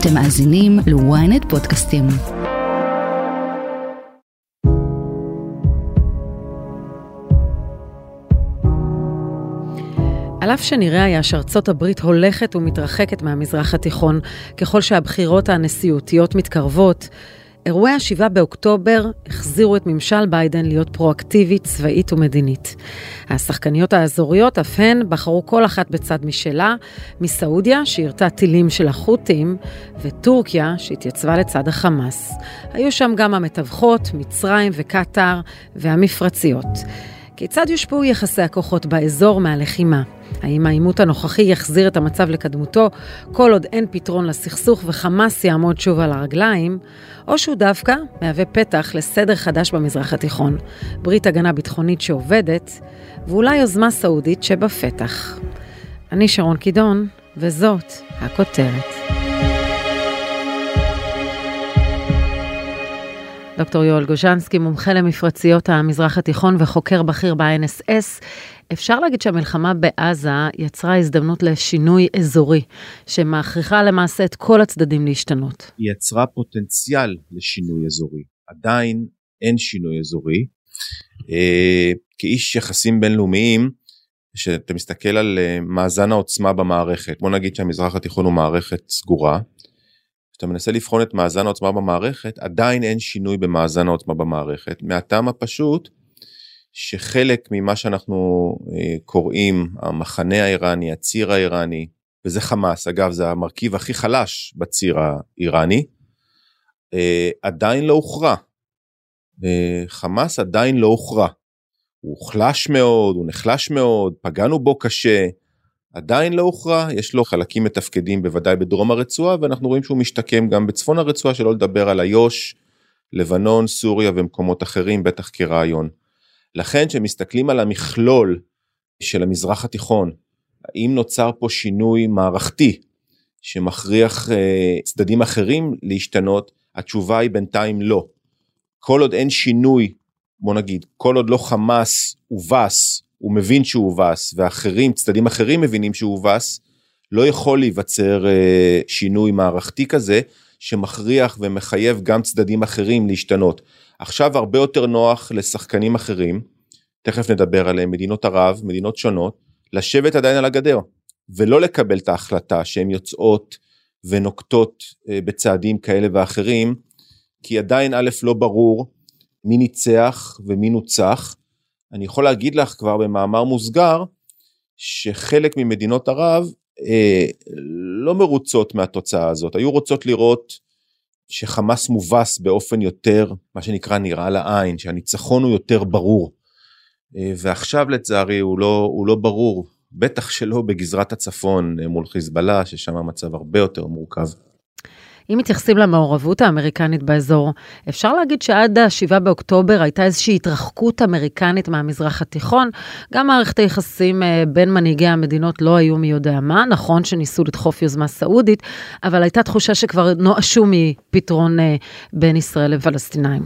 אתם מאזינים ל-ynet פודקאסטים. על אף שנראה היה שארצות הברית הולכת ומתרחקת מהמזרח התיכון ככל שהבחירות הנשיאותיות מתקרבות, אירועי ה-7 באוקטובר החזירו את ממשל ביידן להיות פרואקטיבית, צבאית ומדינית. השחקניות האזוריות אף הן בחרו כל אחת בצד משלה, מסעודיה, שירתה טילים של החות'ים, וטורקיה, שהתייצבה לצד החמאס. היו שם גם המתווכות, מצרים וקטאר, והמפרציות. כיצד יושפעו יחסי הכוחות באזור מהלחימה? האם העימות הנוכחי יחזיר את המצב לקדמותו כל עוד אין פתרון לסכסוך וחמאס יעמוד שוב על הרגליים, או שהוא דווקא מהווה פתח לסדר חדש במזרח התיכון, ברית הגנה ביטחונית שעובדת, ואולי יוזמה סעודית שבפתח. אני שרון קידון, וזאת הכותרת. דוקטור יואל גוז'נסקי, מומחה למפרציות המזרח התיכון וחוקר בכיר ב-NSS. אפשר להגיד שהמלחמה בעזה יצרה הזדמנות לשינוי אזורי, שמכריחה למעשה את כל הצדדים להשתנות. היא יצרה פוטנציאל לשינוי אזורי. עדיין אין שינוי אזורי. אה, כאיש יחסים בינלאומיים, כשאתה מסתכל על אה, מאזן העוצמה במערכת, בוא נגיד שהמזרח התיכון הוא מערכת סגורה, כשאתה מנסה לבחון את מאזן העוצמה במערכת, עדיין אין שינוי במאזן העוצמה במערכת, מהטעם הפשוט שחלק ממה שאנחנו אה, קוראים המחנה האיראני, הציר האיראני, וזה חמאס, אגב זה המרכיב הכי חלש בציר האיראני, אה, עדיין לא הוכרע. אה, חמאס עדיין לא הוכרע. הוא הוחלש מאוד, הוא נחלש מאוד, פגענו בו קשה, עדיין לא הוכרע, יש לו חלקים מתפקדים בוודאי בדרום הרצועה ואנחנו רואים שהוא משתקם גם בצפון הרצועה שלא לדבר על איו"ש, לבנון, סוריה ומקומות אחרים בטח כרעיון. לכן כשמסתכלים על המכלול של המזרח התיכון, האם נוצר פה שינוי מערכתי שמכריח אה, צדדים אחרים להשתנות, התשובה היא בינתיים לא. כל עוד אין שינוי, בוא נגיד, כל עוד לא חמאס הובס הוא מבין שהוא הובס ואחרים, צדדים אחרים מבינים שהוא הובס, לא יכול להיווצר אה, שינוי מערכתי כזה שמכריח ומחייב גם צדדים אחרים להשתנות. עכשיו הרבה יותר נוח לשחקנים אחרים, תכף נדבר עליהם, מדינות ערב, מדינות שונות, לשבת עדיין על הגדר ולא לקבל את ההחלטה שהן יוצאות ונוקטות אה, בצעדים כאלה ואחרים, כי עדיין א' לא ברור מי ניצח ומי נוצח, אני יכול להגיד לך כבר במאמר מוסגר, שחלק ממדינות ערב אה, לא מרוצות מהתוצאה הזאת, היו רוצות לראות שחמאס מובס באופן יותר, מה שנקרא נראה לעין, שהניצחון הוא יותר ברור. אה, ועכשיו לצערי הוא לא, הוא לא ברור, בטח שלא בגזרת הצפון אה, מול חיזבאללה, ששם המצב הרבה יותר מורכב. אם מתייחסים למעורבות האמריקנית באזור, אפשר להגיד שעד ה-7 באוקטובר הייתה איזושהי התרחקות אמריקנית מהמזרח התיכון. גם מערכת היחסים אה, בין מנהיגי המדינות לא היו מי יודע מה, נכון שניסו לדחוף יוזמה סעודית, אבל הייתה תחושה שכבר נואשו מפתרון אה, בין ישראל לפלסטינאים.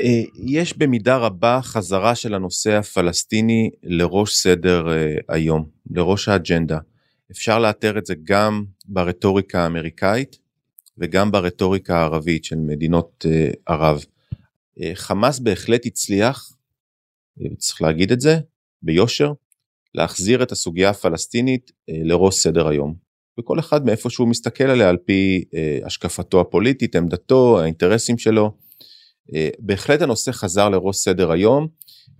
אה, יש במידה רבה חזרה של הנושא הפלסטיני לראש סדר היום, לראש האג'נדה. אפשר לאתר את זה גם ברטוריקה האמריקאית, וגם ברטוריקה הערבית של מדינות uh, ערב. Uh, חמאס בהחלט הצליח, וצריך להגיד את זה ביושר, להחזיר את הסוגיה הפלסטינית לראש סדר היום. וכל אחד מאיפה שהוא מסתכל עליה על פי השקפתו הפוליטית, עמדתו, האינטרסים שלו. בהחלט הנושא חזר לראש סדר היום,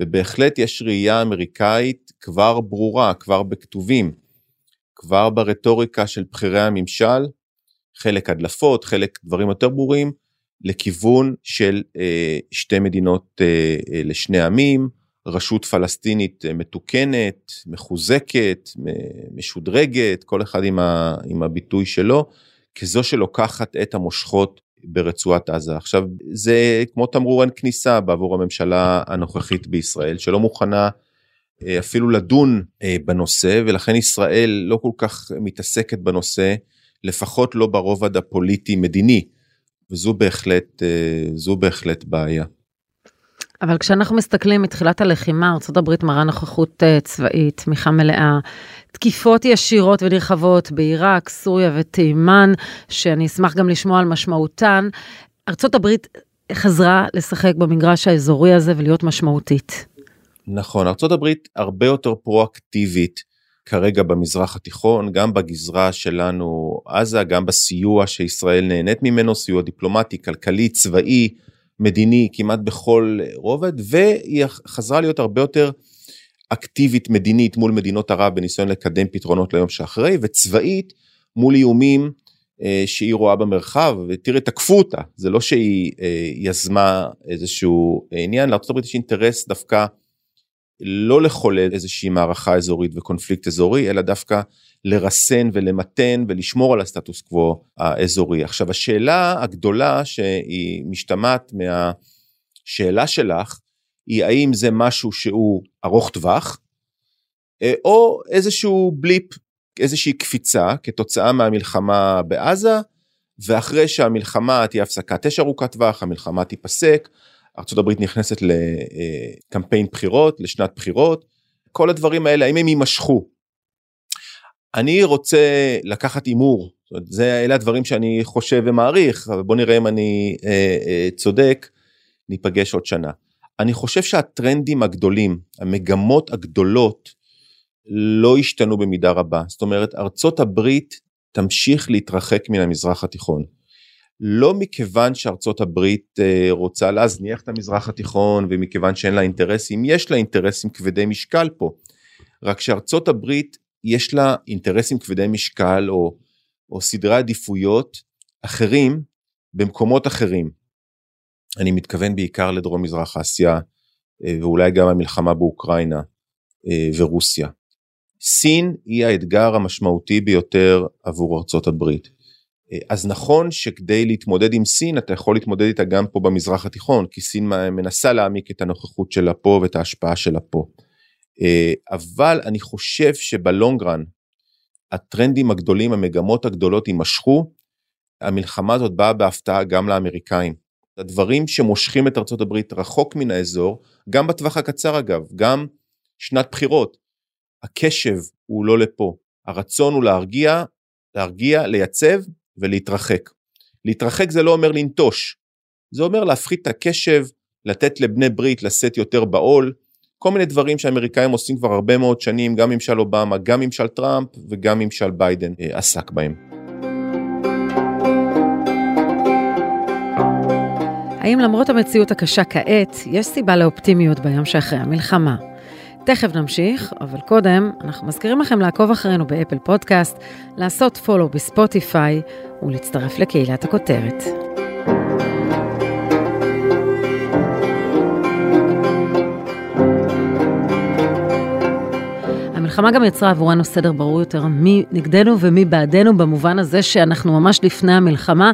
ובהחלט יש ראייה אמריקאית כבר ברורה, כבר בכתובים, כבר ברטוריקה של בכירי הממשל, חלק הדלפות, חלק דברים יותר ברורים, לכיוון של אה, שתי מדינות אה, אה, לשני עמים, רשות פלסטינית מתוקנת, מחוזקת, משודרגת, כל אחד עם, ה, עם הביטוי שלו, כזו שלוקחת את המושכות ברצועת עזה. עכשיו, זה כמו תמרור אין כניסה בעבור הממשלה הנוכחית בישראל, שלא מוכנה אפילו לדון בנושא, ולכן ישראל לא כל כך מתעסקת בנושא. לפחות לא ברובד הפוליטי-מדיני, וזו בהחלט, אה, זו בהחלט בעיה. אבל כשאנחנו מסתכלים מתחילת הלחימה, ארה"ב מראה נוכחות uh, צבאית, תמיכה מלאה, תקיפות ישירות ונרחבות בעיראק, סוריה ותימן, שאני אשמח גם לשמוע על משמעותן. ארה"ב חזרה לשחק במגרש האזורי הזה ולהיות משמעותית. נכון, ארה"ב הרבה יותר פרואקטיבית כרגע במזרח התיכון, גם בגזרה שלנו עזה, גם בסיוע שישראל נהנית ממנו, סיוע דיפלומטי, כלכלי, צבאי, מדיני, כמעט בכל רובד, והיא חזרה להיות הרבה יותר אקטיבית מדינית מול מדינות ערב בניסיון לקדם פתרונות ליום שאחרי, וצבאית מול איומים אה, שהיא רואה במרחב, ותראה, תקפו אותה, זה לא שהיא אה, יזמה איזשהו עניין, לארה"ב יש אינטרס דווקא לא לחולל איזושהי מערכה אזורית וקונפליקט אזורי, אלא דווקא לרסן ולמתן ולשמור על הסטטוס קוו האזורי. עכשיו השאלה הגדולה שהיא משתמעת מהשאלה שלך, היא האם זה משהו שהוא ארוך טווח, או איזשהו בליפ, איזושהי קפיצה כתוצאה מהמלחמה בעזה, ואחרי שהמלחמה תהיה הפסקת אש ארוכת טווח, המלחמה תיפסק, ארה"ב נכנסת לקמפיין בחירות, לשנת בחירות, כל הדברים האלה, האם הם יימשכו? אני רוצה לקחת הימור, זה אלה הדברים שאני חושב ומעריך, אבל בוא נראה אם אני אה, אה, צודק, ניפגש עוד שנה. אני חושב שהטרנדים הגדולים, המגמות הגדולות, לא השתנו במידה רבה. זאת אומרת, ארצות הברית תמשיך להתרחק מן המזרח התיכון. לא מכיוון שארצות הברית אה, רוצה להזניח את המזרח התיכון ומכיוון שאין לה אינטרסים, יש לה אינטרסים כבדי משקל פה. רק שארצות הברית יש לה אינטרסים כבדי משקל או, או סדרי עדיפויות אחרים במקומות אחרים. אני מתכוון בעיקר לדרום מזרח אסיה אה, ואולי גם המלחמה באוקראינה אה, ורוסיה. סין היא האתגר המשמעותי ביותר עבור ארצות הברית. אה, אז נכון שכדי להתמודד עם סין אתה יכול להתמודד איתה גם פה במזרח התיכון כי סין מנסה להעמיק את הנוכחות שלה פה ואת ההשפעה שלה פה. אה, אבל אני חושב שבלונגרן הטרנדים הגדולים המגמות הגדולות יימשכו. המלחמה הזאת באה בהפתעה גם לאמריקאים. הדברים שמושכים את ארצות הברית רחוק מן האזור גם בטווח הקצר אגב גם שנת בחירות. הקשב הוא לא לפה הרצון הוא להרגיע להרגיע לייצב ולהתרחק. להתרחק זה לא אומר לנטוש, זה אומר להפחית את הקשב, לתת לבני ברית לשאת יותר בעול, כל מיני דברים שהאמריקאים עושים כבר הרבה מאוד שנים, גם ממשל אובמה, גם ממשל טראמפ וגם ממשל ביידן אה, עסק בהם. האם למרות המציאות הקשה כעת, יש סיבה לאופטימיות ביום שאחרי המלחמה? תכף נמשיך, אבל קודם, אנחנו מזכירים לכם לעקוב אחרינו באפל פודקאסט, לעשות follow בספוטיפיי ולהצטרף לקהילת הכותרת. המלחמה גם יצרה עבורנו סדר ברור יותר מי נגדנו ומי בעדנו, במובן הזה שאנחנו ממש לפני המלחמה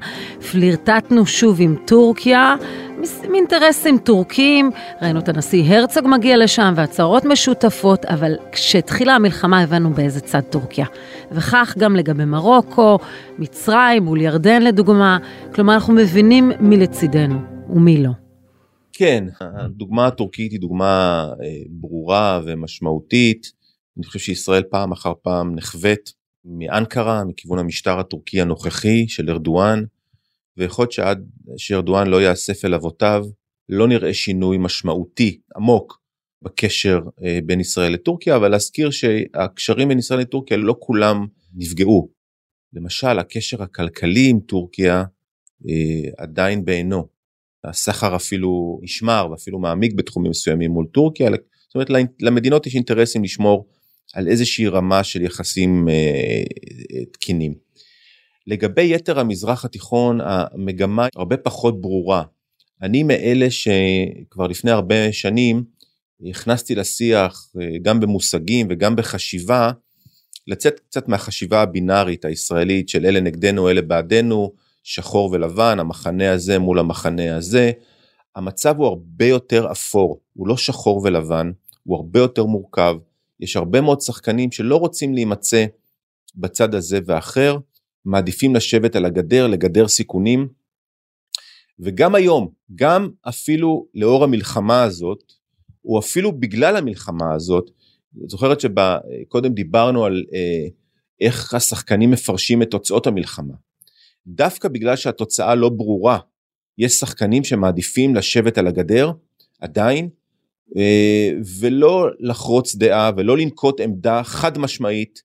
פלירטטנו שוב עם טורקיה, מאינטרסים טורקים, ראינו את הנשיא הרצוג מגיע לשם והצהרות משותפות, אבל כשהתחילה המלחמה הבנו באיזה צד טורקיה. וכך גם לגבי מרוקו, מצרים מול ירדן לדוגמה, כלומר אנחנו מבינים מי לצידנו ומי לא. כן, הדוגמה הטורקית היא דוגמה אה, ברורה ומשמעותית. אני חושב שישראל פעם אחר פעם נחווית מאנקרה, מכיוון המשטר הטורקי הנוכחי של ארדואן, ויכול להיות שעד שארדואן לא יאסף אל אבותיו, לא נראה שינוי משמעותי, עמוק, בקשר אה, בין ישראל לטורקיה, אבל להזכיר שהקשרים בין ישראל לטורקיה לא כולם נפגעו. למשל, הקשר הכלכלי עם טורקיה אה, עדיין בעינו. הסחר אפילו נשמר ואפילו מעמיק בתחומים מסוימים מול טורקיה, זאת אומרת למדינות יש אינטרסים לשמור על איזושהי רמה של יחסים אה, אה, תקינים. לגבי יתר המזרח התיכון המגמה הרבה פחות ברורה. אני מאלה שכבר לפני הרבה שנים הכנסתי לשיח אה, גם במושגים וגם בחשיבה לצאת קצת מהחשיבה הבינארית הישראלית של אלה נגדנו אלה בעדנו שחור ולבן המחנה הזה מול המחנה הזה. המצב הוא הרבה יותר אפור הוא לא שחור ולבן הוא הרבה יותר מורכב יש הרבה מאוד שחקנים שלא רוצים להימצא בצד הזה ואחר, מעדיפים לשבת על הגדר, לגדר סיכונים, וגם היום, גם אפילו לאור המלחמה הזאת, או אפילו בגלל המלחמה הזאת, את זוכרת שקודם דיברנו על אה, איך השחקנים מפרשים את תוצאות המלחמה. דווקא בגלל שהתוצאה לא ברורה, יש שחקנים שמעדיפים לשבת על הגדר, עדיין, ולא לחרוץ דעה ולא לנקוט עמדה חד משמעית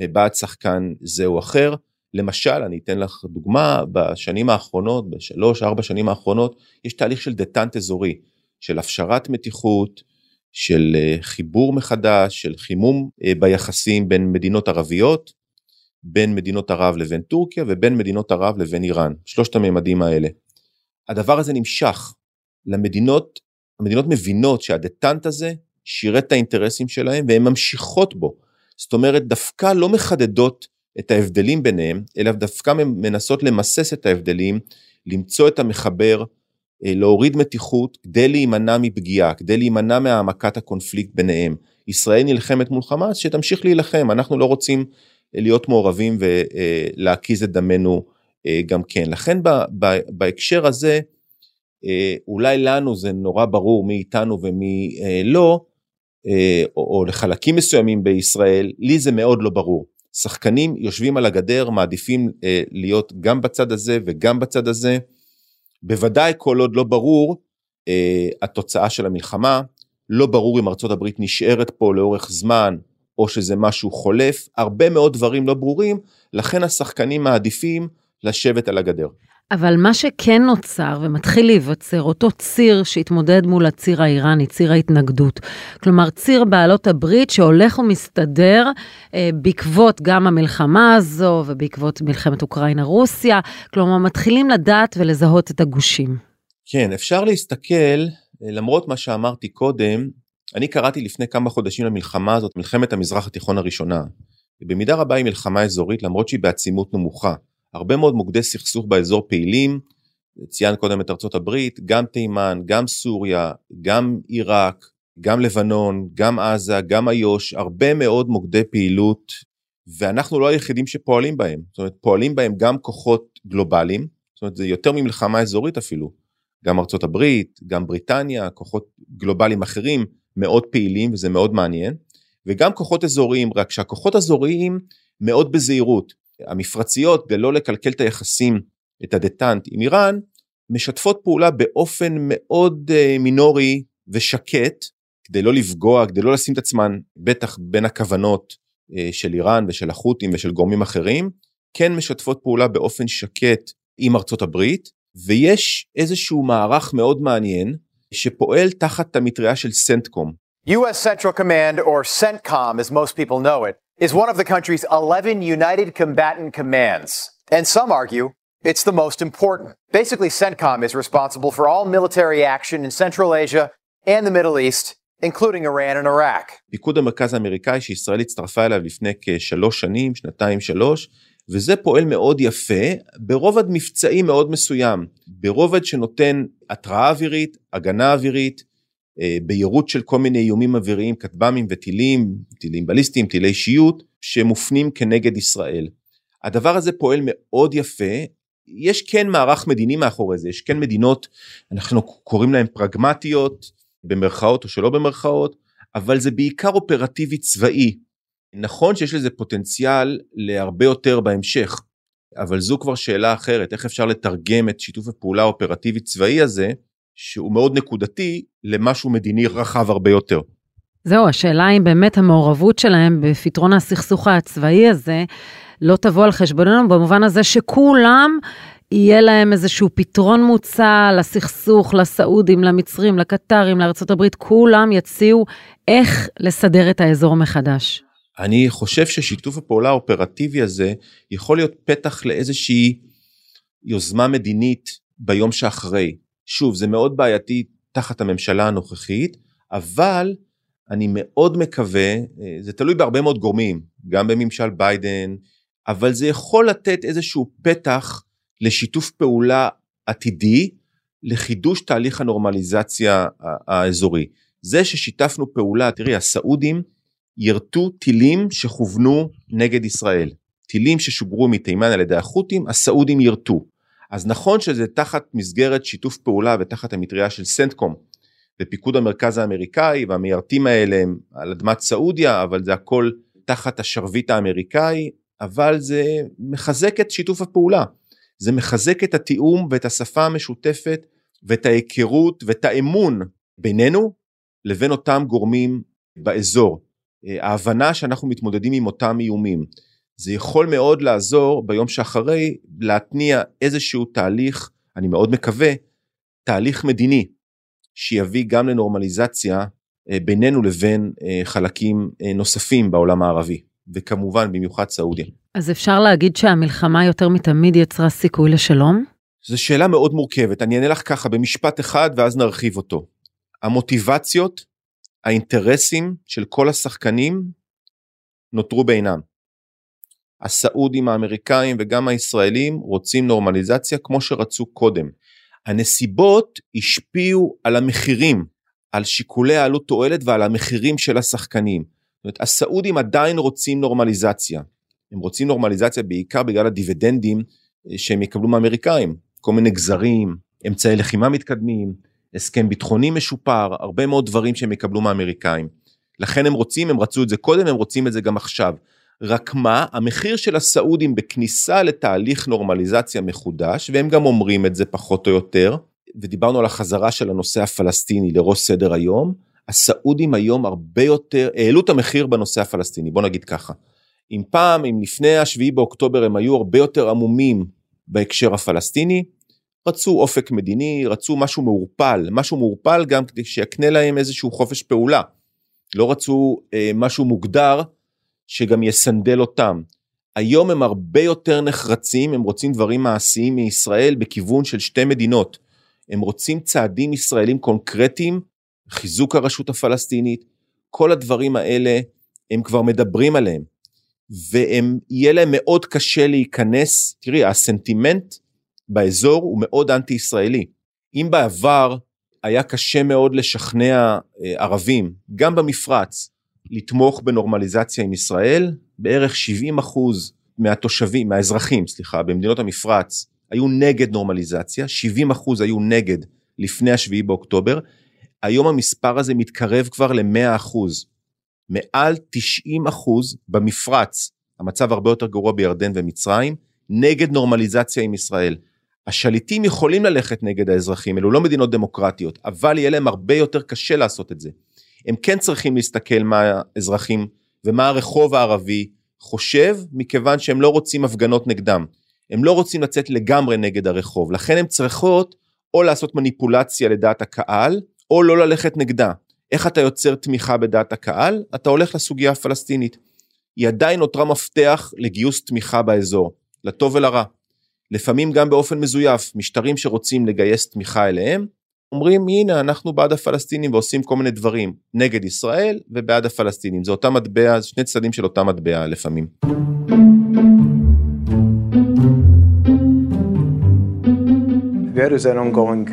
אה, בעד שחקן זה או אחר. למשל, אני אתן לך דוגמה, בשנים האחרונות, בשלוש, ארבע שנים האחרונות, יש תהליך של דטנט אזורי, של הפשרת מתיחות, של אה, חיבור מחדש, של חימום ביחסים בין מדינות ערביות, בין מדינות ערב לבין טורקיה ובין מדינות ערב לבין איראן, שלושת הממדים האלה. הדבר הזה נמשך למדינות המדינות מבינות שהדטנט הזה שירת את האינטרסים שלהם והן ממשיכות בו. זאת אומרת דווקא לא מחדדות את ההבדלים ביניהם אלא דווקא מנסות למסס את ההבדלים, למצוא את המחבר, אה, להוריד מתיחות כדי להימנע מפגיעה, כדי להימנע מהעמקת הקונפליקט ביניהם. ישראל נלחמת מול חמאס שתמשיך להילחם, אנחנו לא רוצים אה, להיות מעורבים ולהקיז את דמנו אה, גם כן. לכן בהקשר הזה אה, אולי לנו זה נורא ברור מי איתנו ומי אה, לא, אה, או, או לחלקים מסוימים בישראל, לי זה מאוד לא ברור. שחקנים יושבים על הגדר, מעדיפים להיות גם בצד הזה וגם בצד הזה. בוודאי כל עוד לא ברור התוצאה של המלחמה, לא ברור אם ארצות הברית נשארת פה לאורך זמן או שזה משהו חולף, הרבה מאוד דברים לא ברורים, לכן השחקנים מעדיפים לשבת על הגדר. אבל מה שכן נוצר ומתחיל להיווצר, אותו ציר שהתמודד מול הציר האיראני, ציר ההתנגדות. כלומר, ציר בעלות הברית שהולך ומסתדר אה, בעקבות גם המלחמה הזו ובעקבות מלחמת אוקראינה-רוסיה. כלומר, מתחילים לדעת ולזהות את הגושים. כן, אפשר להסתכל, אה, למרות מה שאמרתי קודם, אני קראתי לפני כמה חודשים למלחמה הזאת, מלחמת המזרח התיכון הראשונה. במידה רבה היא מלחמה אזורית, למרות שהיא בעצימות נמוכה. הרבה מאוד מוקדי סכסוך באזור פעילים, ציינת קודם את ארצות הברית, גם תימן, גם סוריה, גם עיראק, גם לבנון, גם עזה, גם איו"ש, הרבה מאוד מוקדי פעילות, ואנחנו לא היחידים שפועלים בהם, זאת אומרת פועלים בהם גם כוחות גלובליים, זאת אומרת זה יותר ממלחמה אזורית אפילו, גם ארצות הברית, גם בריטניה, כוחות גלובליים אחרים מאוד פעילים וזה מאוד מעניין, וגם כוחות אזוריים, רק שהכוחות האזוריים מאוד בזהירות, המפרציות, כדי לקלקל את היחסים, את הדטנט עם איראן, משתפות פעולה באופן מאוד uh, מינורי ושקט, כדי לא לפגוע, כדי לא לשים את עצמן בטח בין הכוונות uh, של איראן ושל החות'ים ושל גורמים אחרים, כן משתפות פעולה באופן שקט עם ארצות הברית, ויש איזשהו מערך מאוד מעניין שפועל תחת המטריה של סנטקום. US Central Command, or CENTCOM as most people know it, is one of the country's 11 United Combatant Commands. And some argue it's the most important. Basically, CENTCOM is responsible for all military action in Central Asia and the Middle East, including Iran and Iraq. פיקוד המרכז האמריקאי שישראל הצטרפה אליו לפני כשלוש שנים, שנתיים שלוש, וזה פועל מאוד יפה ברובד מבצעי מאוד מסוים, ברובד שנותן התראה אווירית, הגנה אווירית, אה, בהירות של כל מיני איומים אוויריים, כטב"מים וטילים, טילים בליסטיים, טילי שיוט, שמופנים כנגד ישראל. הדבר הזה פועל מאוד יפה, יש כן מערך מדיני מאחורי זה, יש כן מדינות, אנחנו קוראים להן פרגמטיות, במרכאות או שלא במרכאות, אבל זה בעיקר אופרטיבי צבאי. נכון שיש לזה פוטנציאל להרבה יותר בהמשך, אבל זו כבר שאלה אחרת, איך אפשר לתרגם את שיתוף הפעולה האופרטיבי צבאי הזה שהוא מאוד נקודתי למשהו מדיני רחב הרבה יותר. זהו, השאלה אם באמת המעורבות שלהם בפתרון הסכסוך הצבאי הזה לא תבוא על חשבוננו במובן הזה שכולם יהיה להם איזשהו פתרון מוצע לסכסוך, לסעודים, למצרים, לקטרים, לארה"ב, כולם יציעו איך לסדר את האזור מחדש. אני חושב ששיתוף הפעולה האופרטיבי הזה יכול להיות פתח לאיזושהי יוזמה מדינית ביום שאחרי. שוב, זה מאוד בעייתי תחת הממשלה הנוכחית, אבל אני מאוד מקווה, אה, זה תלוי בהרבה מאוד גורמים, גם בממשל ביידן, אבל זה יכול לתת איזשהו פתח לשיתוף פעולה עתידי, לחידוש תהליך הנורמליזציה האזורי. זה ששיתפנו פעולה, תראי, הסעודים ירטו טילים שכוונו נגד ישראל. טילים ששוגרו מתימן על ידי החות'ים, הסעודים ירטו. אז נכון שזה תחת מסגרת שיתוף פעולה ותחת המטריה של סנטקום ופיקוד המרכז האמריקאי והמיירטים האלה הם על אדמת סעודיה אבל זה הכל תחת השרביט האמריקאי אבל זה מחזק את שיתוף הפעולה זה מחזק את התיאום ואת השפה המשותפת ואת ההיכרות ואת האמון בינינו לבין אותם גורמים באזור. אה, ההבנה שאנחנו מתמודדים עם אותם איומים. זה יכול מאוד לעזור ביום שאחרי להתניע איזשהו תהליך, אני מאוד מקווה, תהליך מדיני שיביא גם לנורמליזציה אה, בינינו לבין אה, חלקים נוספים בעולם הערבי, וכמובן במיוחד סעודיה. אז אפשר להגיד שהמלחמה יותר מתמיד יצרה סיכוי לשלום? זו שאלה מאוד מורכבת, אני אענה לך ככה במשפט אחד ואז נרחיב אותו. המוטיבציות, האינטרסים של כל השחקנים נותרו בעינם. הסעודים, האמריקאים וגם הישראלים רוצים נורמליזציה כמו שרצו קודם. הנסיבות השפיעו על המחירים, על שיקולי העלות תועלת ועל המחירים של השחקנים. זאת אומרת, הסעודים עדיין רוצים נורמליזציה. הם רוצים נורמליזציה בעיקר בגלל הדיבידנדים אה, שהם יקבלו מהאמריקאים. כל מיני גזרים, אמצעי לחימה מתקדמים, הסכם ביטחוני משופר, הרבה מאוד דברים שהם יקבלו מהאמריקאים. לכן הם רוצים, הם רצו את זה קודם, הם רוצים את זה גם עכשיו. רק מה, המחיר של הסעודים בכניסה לתהליך נורמליזציה מחודש, והם גם אומרים את זה פחות או יותר, ודיברנו על החזרה של הנושא הפלסטיני לראש סדר היום, הסעודים היום הרבה יותר, העלו את המחיר בנושא הפלסטיני, בוא נגיד ככה. אם פעם, אם לפני השביעי באוקטובר הם היו הרבה יותר עמומים בהקשר הפלסטיני, רצו אופק מדיני, רצו משהו מעורפל, משהו מעורפל גם כדי שיקנה להם איזשהו חופש פעולה. לא רצו אה, משהו מוגדר שגם יסנדל אותם. היום הם הרבה יותר נחרצים, הם רוצים דברים מעשיים מישראל בכיוון של שתי מדינות. הם רוצים צעדים ישראלים קונקרטיים, חיזוק הרשות הפלסטינית, כל הדברים האלה, הם כבר מדברים עליהם. והם, יהיה להם מאוד קשה להיכנס, תראי, הסנטימנט באזור הוא מאוד אנטי ישראלי. אם בעבר היה קשה מאוד לשכנע אה, ערבים, גם במפרץ, לתמוך בנורמליזציה עם ישראל, בערך 70 אחוז מהתושבים, מהאזרחים, סליחה, במדינות המפרץ, היו נגד נורמליזציה, 70 אחוז היו נגד לפני השביעי באוקטובר, היום המספר הזה מתקרב כבר ל-100 אחוז. מעל 90 אחוז במפרץ, המצב הרבה יותר גרוע בירדן ומצרים, נגד נורמליזציה עם ישראל. השליטים יכולים ללכת נגד האזרחים, אלו לא מדינות דמוקרטיות, אבל יהיה להם הרבה יותר קשה לעשות את זה. הם כן צריכים להסתכל מה האזרחים ומה הרחוב הערבי חושב, מכיוון שהם לא רוצים הפגנות נגדם. הם לא רוצים לצאת לגמרי נגד הרחוב, לכן הם צריכות או לעשות מניפולציה לדעת הקהל, או לא ללכת נגדה. איך אתה יוצר תמיכה בדעת הקהל? אתה הולך לסוגיה הפלסטינית. היא עדיין נותרה מפתח לגיוס תמיכה באזור, לטוב ולרע. לפעמים גם באופן מזויף, משטרים שרוצים לגייס תמיכה אליהם, אומרים הנה אנחנו בעד הפלסטינים ועושים כל מיני דברים נגד ישראל ובעד הפלסטינים, זה אותה מטבע, שני צדדים של אותה מטבע לפעמים. There is an ongoing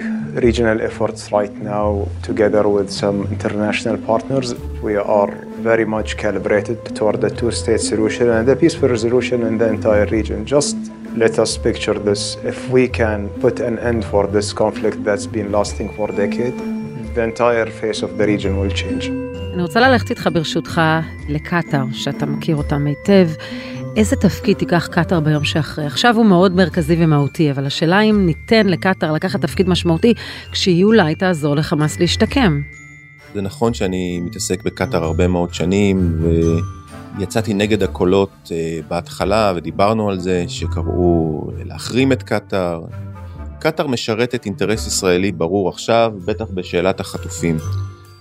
regional efforts right now together with some international partners. We are very much calibrated toward the two-state solution and the peaceful resolution in the entire region. Just let us picture this. If we can put an end for this conflict that's been lasting for decades, the entire face of the region will change. אני רוצה ללכת איתך ברשותך לקטאר, שאתה מכיר אותם היטב. איזה תפקיד תיקח קטאר ביום שאחרי? עכשיו הוא מאוד מרכזי ומהותי, אבל השאלה אם ניתן לקטאר לקחת תפקיד משמעותי, כשהיא אולי תעזור לחמאס להשתקם. זה נכון שאני מתעסק בקטאר הרבה מאוד שנים, ויצאתי נגד הקולות אה, בהתחלה, ודיברנו על זה שקראו להחרים את קטאר. קטאר משרתת אינטרס ישראלי ברור עכשיו, בטח בשאלת החטופים.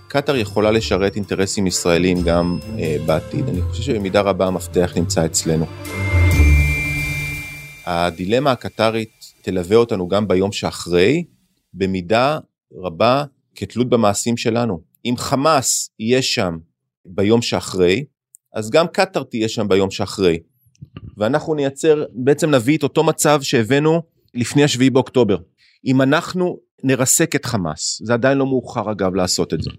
קטאר יכולה לשרת אינטרסים ישראלים גם אה, בעתיד. אני חושב שבמידה רבה המפתח נמצא אצלנו. הדילמה הקטארית תלווה אותנו גם ביום שאחרי, במידה רבה כתלות במעשים שלנו. אם חמאס יהיה שם ביום שאחרי, אז גם קטאר תהיה שם ביום שאחרי. ואנחנו נייצר, בעצם נביא את אותו מצב שהבאנו לפני השביעי באוקטובר. אם אנחנו נרסק את חמאס, זה עדיין לא מאוחר אגב לעשות את זה.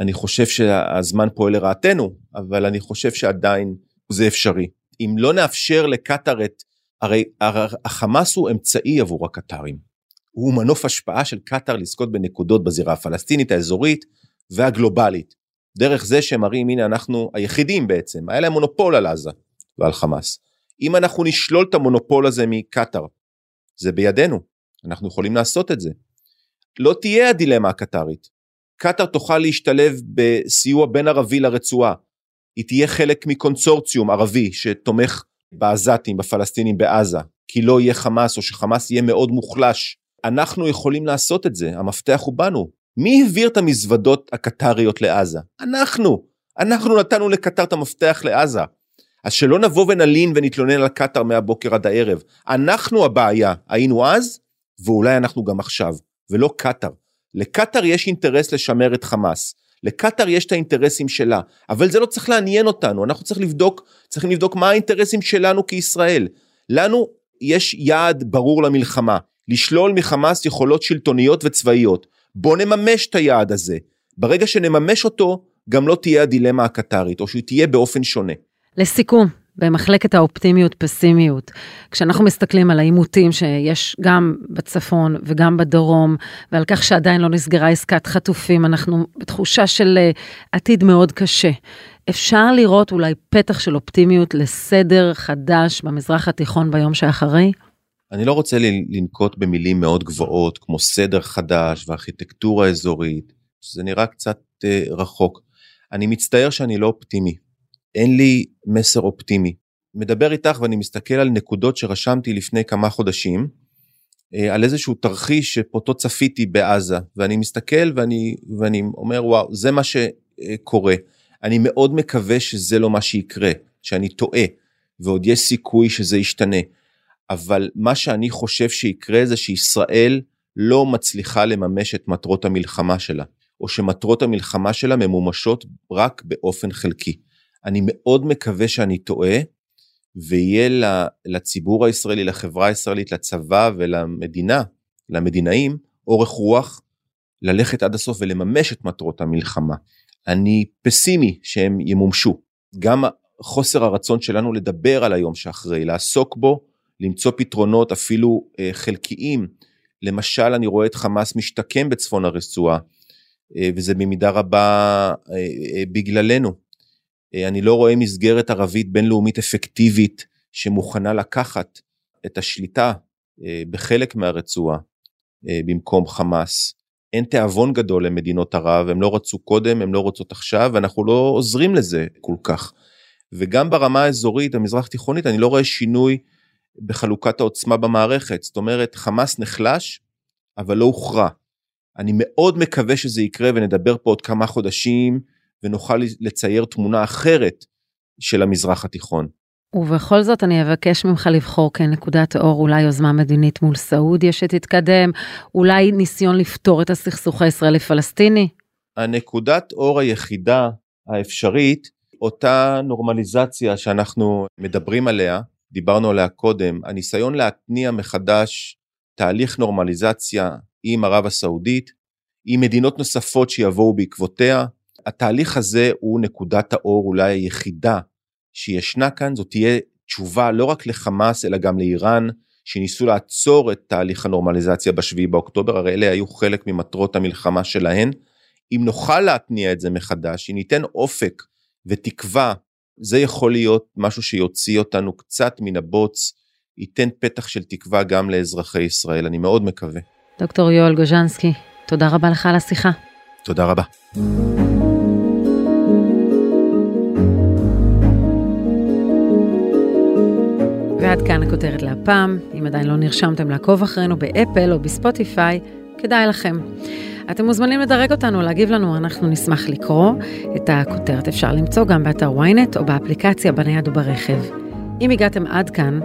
אני חושב שהזמן פועל לרעתנו, אבל אני חושב שעדיין זה אפשרי. אם לא נאפשר לקטאר את הרי החמאס הוא אמצעי עבור הקטרים. הוא מנוף השפעה של קטאר לזכות בנקודות בזירה הפלסטינית, האזורית והגלובלית. דרך זה שהם מראים, הנה אנחנו היחידים בעצם, היה להם מונופול על עזה ועל חמאס. אם אנחנו נשלול את המונופול הזה מקטאר, זה בידינו, אנחנו יכולים לעשות את זה. לא תהיה הדילמה הקטרית. קטאר תוכל להשתלב בסיוע בין ערבי לרצועה. היא תהיה חלק מקונסורציום ערבי שתומך בעזתים, בפלסטינים בעזה, כי לא יהיה חמאס או שחמאס יהיה מאוד מוחלש. אנחנו יכולים לעשות את זה, המפתח הוא בנו. מי העביר את המזוודות הקטריות לעזה? אנחנו. אנחנו נתנו לקטר את המפתח לעזה. אז שלא נבוא ונלין ונתלונן על קטר מהבוקר עד הערב. אנחנו הבעיה, היינו אז, ואולי אנחנו גם עכשיו, ולא קטר. לקטר יש אינטרס לשמר את חמאס. לקטר יש את האינטרסים שלה, אבל זה לא צריך לעניין אותנו, אנחנו צריכים לבדוק, צריכים לבדוק מה האינטרסים שלנו כישראל. לנו יש יעד ברור למלחמה, לשלול מחמאס יכולות שלטוניות וצבאיות. בוא נממש את היעד הזה. ברגע שנממש אותו, גם לא תהיה הדילמה הקטרית, או שהיא תהיה באופן שונה. לסיכום, במחלקת האופטימיות פסימיות, כשאנחנו מסתכלים על העימותים שיש גם בצפון וגם בדרום, ועל כך שעדיין לא נסגרה עסקת חטופים, אנחנו בתחושה של אה, עתיד מאוד קשה. אפשר לראות אולי פתח של אופטימיות לסדר חדש במזרח התיכון ביום שאחרי? אני לא רוצה לנקוט במילים מאוד גבוהות כמו סדר חדש וארכיטקטורה אזורית, שזה נראה קצת אה, רחוק. אני מצטער שאני לא אופטימי. אין לי מסר אופטימי. מדבר איתך ואני מסתכל על נקודות שרשמתי לפני כמה חודשים, אה, על איזשהו תרחיש שפותו צפיתי בעזה, ואני מסתכל ואני, ואני אומר וואו, זה מה שקורה. אני מאוד מקווה שזה לא מה שיקרה, שאני טועה, ועוד יש סיכוי שזה ישתנה. אבל מה שאני חושב שיקרה זה שישראל לא מצליחה לממש את מטרות המלחמה שלה, או שמטרות המלחמה שלה ממומשות רק באופן חלקי. אני מאוד מקווה שאני טועה, ויהיה לציבור הישראלי, לחברה הישראלית, לצבא ולמדינה, למדינאים, אורך רוח ללכת עד הסוף ולממש את מטרות המלחמה. אני פסימי שהם ימומשו. גם חוסר הרצון שלנו לדבר על היום שאחרי, לעסוק בו, למצוא פתרונות אפילו אה, חלקיים. למשל, אני רואה את חמאס משתקם בצפון הרצועה, אה, וזה במידה רבה אה, בגללנו. אני לא רואה מסגרת ערבית בינלאומית אפקטיבית שמוכנה לקחת את השליטה בחלק מהרצועה במקום חמאס. אין תיאבון גדול למדינות ערב, הם לא רצו קודם, הם לא רוצות עכשיו, ואנחנו לא עוזרים לזה כל כך. וגם ברמה האזורית, המזרח תיכונית, אני לא רואה שינוי בחלוקת העוצמה במערכת. זאת אומרת, חמאס נחלש, אבל לא הוכרע. אני מאוד מקווה שזה יקרה ונדבר פה עוד כמה חודשים ונוכל לצייר תמונה אחרת של המזרח התיכון. ובכל זאת אני אבקש ממך לבחור כנקודת אור אולי יוזמה מדינית מול סעודיה שתתקדם, אולי ניסיון לפתור את הסכסוך הישראלי-פלסטיני. הנקודת אור היחידה האפשרית, אותה נורמליזציה שאנחנו מדברים עליה, דיברנו עליה קודם, הניסיון להתניע מחדש תהליך נורמליזציה עם ערב הסעודית, עם מדינות נוספות שיבואו בעקבותיה. התהליך הזה הוא נקודת האור אולי היחידה שישנה כאן, זאת תהיה תשובה לא רק לחמאס אלא גם לאיראן, שניסו לעצור את תהליך הנורמליזציה בשביעי באוקטובר, הרי אלה היו חלק ממטרות המלחמה שלהן. אם נוכל להתניע את זה מחדש, אם ניתן אופק ותקווה, זה יכול להיות משהו שיוציא אותנו קצת מן הבוץ, ייתן פתח של תקווה גם לאזרחי ישראל, אני מאוד מקווה. דוקטור יואל גוז'נסקי, תודה רבה לך על השיחה. תודה רבה. ועד כאן הכותרת להפעם. אם עדיין לא נרשמתם לעקוב אחרינו באפל או בספוטיפיי, כדאי לכם. אתם מוזמנים לדרג אותנו, להגיב לנו, אנחנו נשמח לקרוא. את הכותרת אפשר למצוא גם באתר ynet או באפליקציה בנייד וברכב. אם הגעתם עד כאן,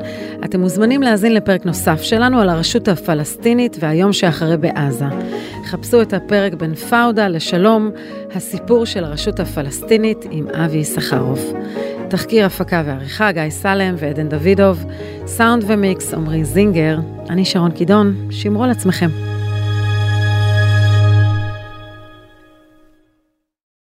אתם מוזמנים להאזין לפרק נוסף שלנו על הרשות הפלסטינית והיום שאחרי בעזה. חפשו את הפרק בין פאודה לשלום, הסיפור של הרשות הפלסטינית עם אבי יששכרוף. תחקיר הפקה ועריכה גיא סלם ועדן דוידוב, סאונד ומיקס עמרי זינגר, אני שרון קידון, שמרו על עצמכם.